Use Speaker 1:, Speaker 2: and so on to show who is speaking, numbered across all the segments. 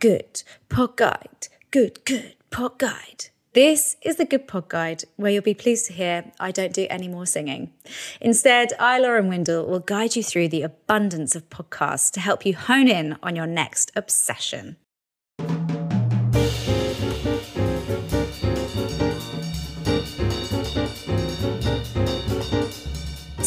Speaker 1: good pod guide. Good, good pod guide. This is the Good Pod Guide, where you'll be pleased to hear I don't do any more singing. Instead, I, Lauren Windle, will guide you through the abundance of podcasts to help you hone in on your next obsession.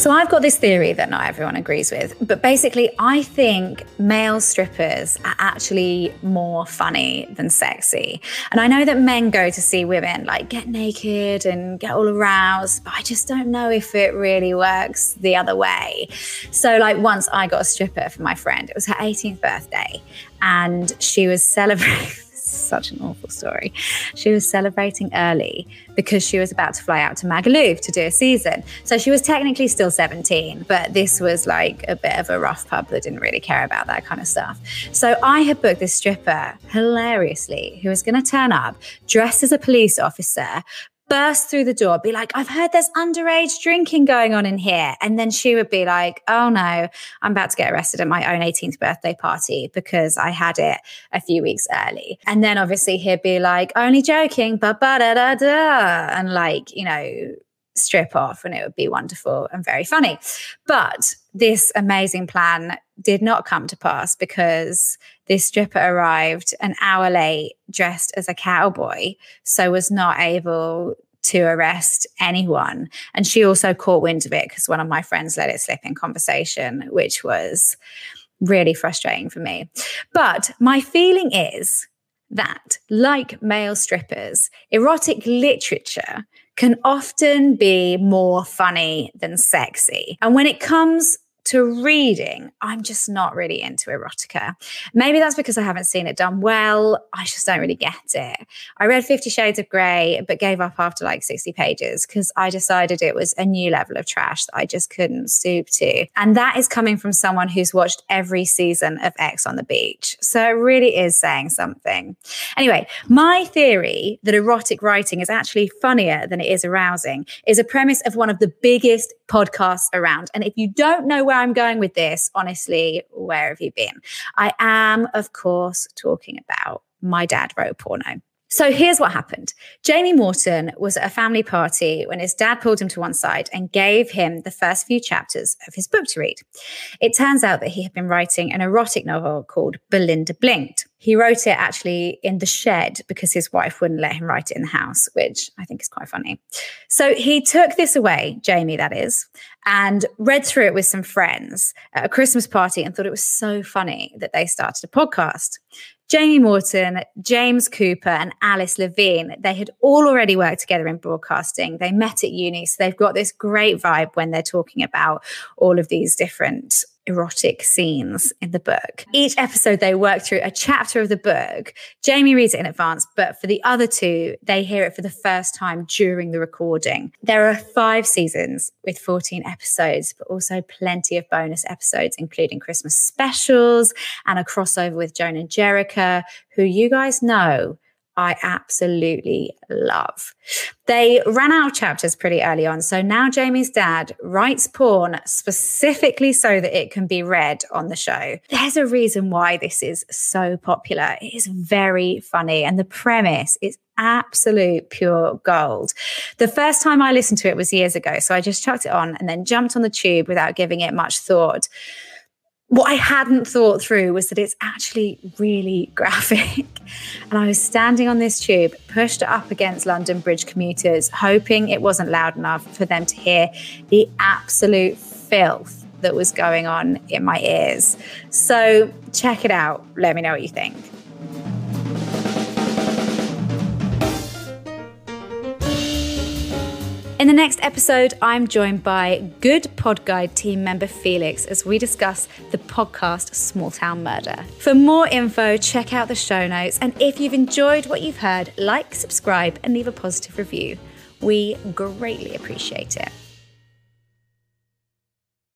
Speaker 1: So I've got this theory that not everyone agrees with, but basically, I think male strippers are actually more funny than sexy. And I know that men go to see women like get naked and get all aroused, but I just don't know if it really works the other way. So, like, once I got a stripper for my friend, it was her 18th birthday, and she was celebrating such an awful story. She was celebrating early because she was about to fly out to Magaluf to do a season. So she was technically still 17, but this was like a bit of a rough pub that didn't really care about that kind of stuff. So I had booked this stripper hilariously who was going to turn up dressed as a police officer, burst through the door, be like, I've heard there's underage drinking going on in here. And then she would be like, Oh no, I'm about to get arrested at my own 18th birthday party because I had it a few weeks early. And then obviously he'd be like, Only joking, but da da da. And like, you know, strip off and it would be wonderful and very funny. But this amazing plan did not come to pass because this stripper arrived an hour late dressed as a cowboy, so was not able to arrest anyone. And she also caught wind of it because one of my friends let it slip in conversation, which was really frustrating for me. But my feeling is that, like male strippers, erotic literature can often be more funny than sexy. And when it comes to reading, I'm just not really into erotica. Maybe that's because I haven't seen it done well. I just don't really get it. I read Fifty Shades of Grey, but gave up after like 60 pages because I decided it was a new level of trash that I just couldn't stoop to. And that is coming from someone who's watched every season of Ex on the Beach. So it really is saying something. Anyway, my theory that erotic writing is actually funnier than it is arousing is a premise of one of the biggest podcasts around. And if you don't know where I'm going with this, honestly, where have you been? I am, of course, talking about my dad wrote porno. So here's what happened. Jamie Morton was at a family party when his dad pulled him to one side and gave him the first few chapters of his book to read. It turns out that he had been writing an erotic novel called Belinda Blinked. He wrote it actually in the shed because his wife wouldn't let him write it in the house, which I think is quite funny. So he took this away, Jamie, that is, and read through it with some friends at a Christmas party and thought it was so funny that they started a podcast. Jamie Morton, James Cooper, and Alice Levine, they had all already worked together in broadcasting. They met at uni, so they've got this great vibe when they're talking about all of these different erotic scenes in the book. Each episode, they work through a chapter of the book. Jamie reads it in advance, but for the other two, they hear it for the first time during the recording. There are five seasons with 14 episodes, but also plenty of bonus episodes, including Christmas specials and a crossover with Joan and Jericha, who you guys know I absolutely love. They ran out of chapters pretty early on. So now Jamie's dad writes porn specifically so that it can be read on the show. There's a reason why this is so popular. It is very funny. And the premise is absolute pure gold. The first time I listened to it was years ago. So I just chucked it on and then jumped on the tube without giving it much thought what I hadn't thought through was that it's actually really graphic. And I was standing on this tube, pushed up against London Bridge commuters, hoping it wasn't loud enough for them to hear the absolute filth that was going on in my ears. So check it out. Let me know what you think. In the next episode, I'm joined by Good Pod Guide team member Felix as we discuss the podcast Small Town Murder. For more info, check out the show notes. And if you've enjoyed what you've heard, like, subscribe, and leave a positive review. We greatly appreciate it.